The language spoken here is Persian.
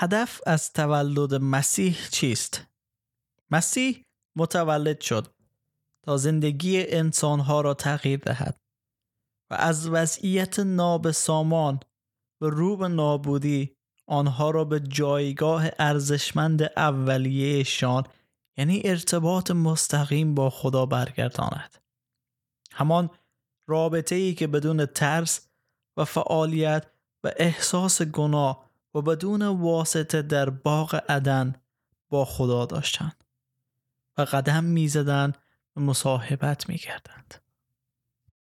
هدف از تولد مسیح چیست؟ مسیح متولد شد تا زندگی انسانها را تغییر دهد و از وضعیت نابسامان و رو به نابودی آنها را به جایگاه ارزشمند اولیهشان یعنی ارتباط مستقیم با خدا برگرداند همان رابطه ای که بدون ترس و فعالیت و احساس گناه و بدون واسطه در باغ عدن با خدا داشتند و قدم می‌زدند و مصاحبت می‌کردند.